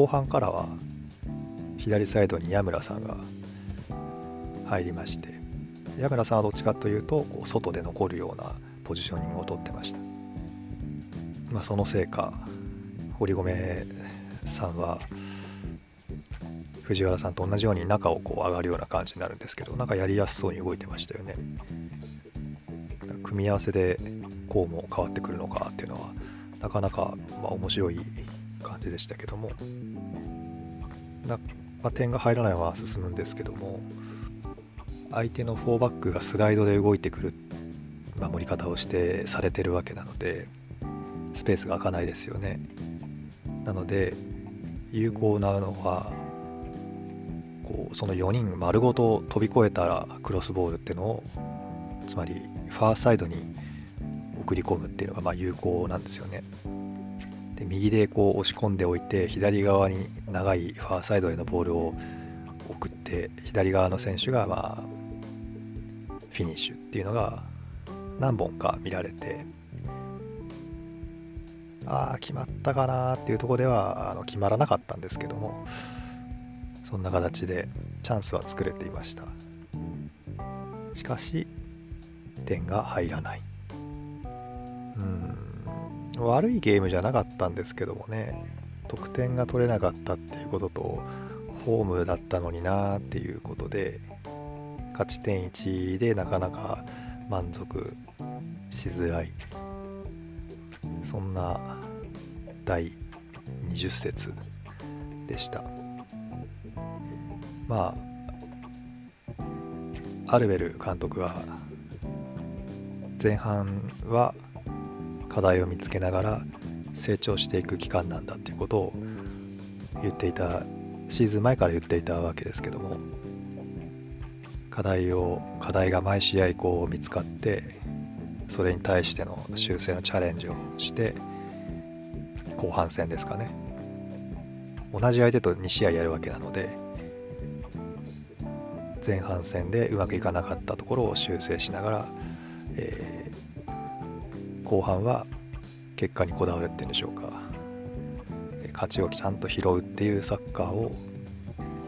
後半からは左サイドに矢村さんが入りまして矢村さんはどっちかというとこう外で残るようなポジショニングをとってました、まあ、そのせいか堀米さんは藤原さんと同じように中をこう上がるような感じになるんですけどなんかやりやすそうに動いてましたよね。組み合わせでこうも変わってくるのかっていうのはなかなかま面白い感じでしたけども、まあ、点が入らないまま進むんですけども。相手の4バックがスライドで動いてくる。守り方をしてされてるわけなので。スペースが開かないですよね。なので有効なのはこうその4人丸ごと飛び越えたらクロスボールっていうのをつまりファーサイドに送り込むっていうのがま有効なんですよね。で右でこう押し込んでおいて左側に長いファーサイドへのボールを送って左側の選手がまあフィニッシュっていうのが何本か見られてああ決まったかなっていうところではあの決まらなかったんですけどもそんな形でチャンスは作れていました。しかし点が入らない。うん。悪いゲームじゃなかったんですけどもね。得点が取れなかったっていうこととホームだったのになーっていうことで勝ち点1でなかなか満足しづらい。そんな第20節でした。まあアルベル監督は前半は課題を見つけながら成長していく期間なんだっていうことを言っていたシーズン前から言っていたわけですけども課題を課題が毎試合こう見つかってそれに対しての修正のチャレンジをして後半戦ですかね。同じ相手と2試合やるわけなので前半戦でうまくいかなかったところを修正しながら、え、後半は結果にこだわるっていうんでしょうか。勝ちをちゃんと拾うっていうサッカーを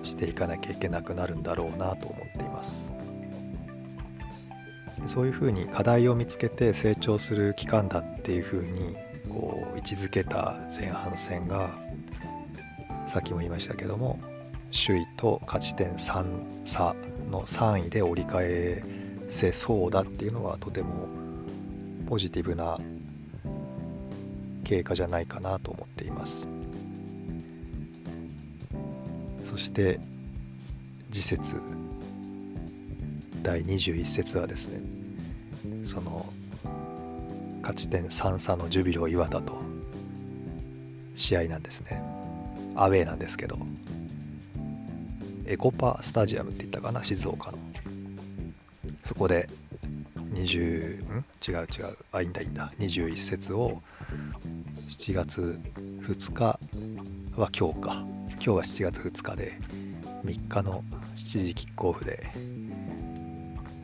していかなきゃいけなくなるんだろうなと思っています。そういうふうに課題を見つけて成長する期間だっていうふうにこう位置づけた前半戦がさっきも言いましたけども首位と勝ち点3差の3位で折り返せそうだっていうのはとてもポジティブな経過じゃないかなと思っています。そして次節。第21節はですねその勝ち点3差のジュビロ磐田と試合なんですね。アウェーなんですけどエコパスタジアムって言ったかな静岡の。そこで20ん？違う違う。あいいんだいいんだ。21節を7月2日は今日か。今日は7月2日で3日の7時キックオフで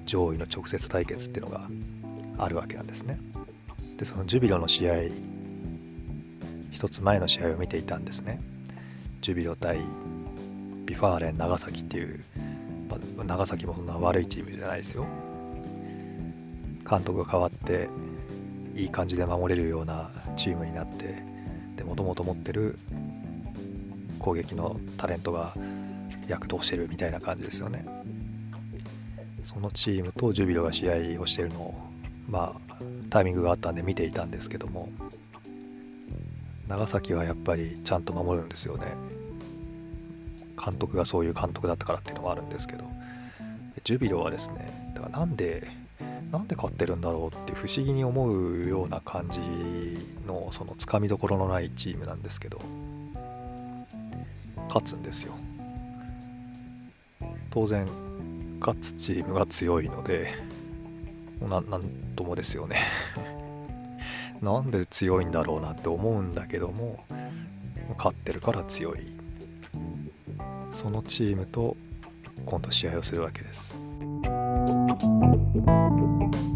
上位の直接対決っていうのがあるわけなんですね。でそのジュビロの試合一つ前の試合を見ていたんですね。ジュビロ対 V・ファーレン長崎っていう、ま、長崎もそんな悪いチームじゃないですよ。監督が変わっていい感じで守れるようなチームになってもともと持ってる攻撃のタレントが躍動してるみたいな感じですよね。そのチームとジュビロが試合をしてるのをまあタイミングがあったんで見ていたんですけども長崎はやっぱりちゃんと守るんですよね。監督がそういう監督だったからっていうのもあるんですけどジュビロはですねだからなんでなんで勝ってるんだろうって不思議に思うような感じのそのつかみどころのないチームなんですけど勝つんですよ。当然勝つチームが強いのでななんともですよね。なんで強いんだろうなって思うんだけども勝ってるから強い。そのチームと今度試合をするわけです。Thank you.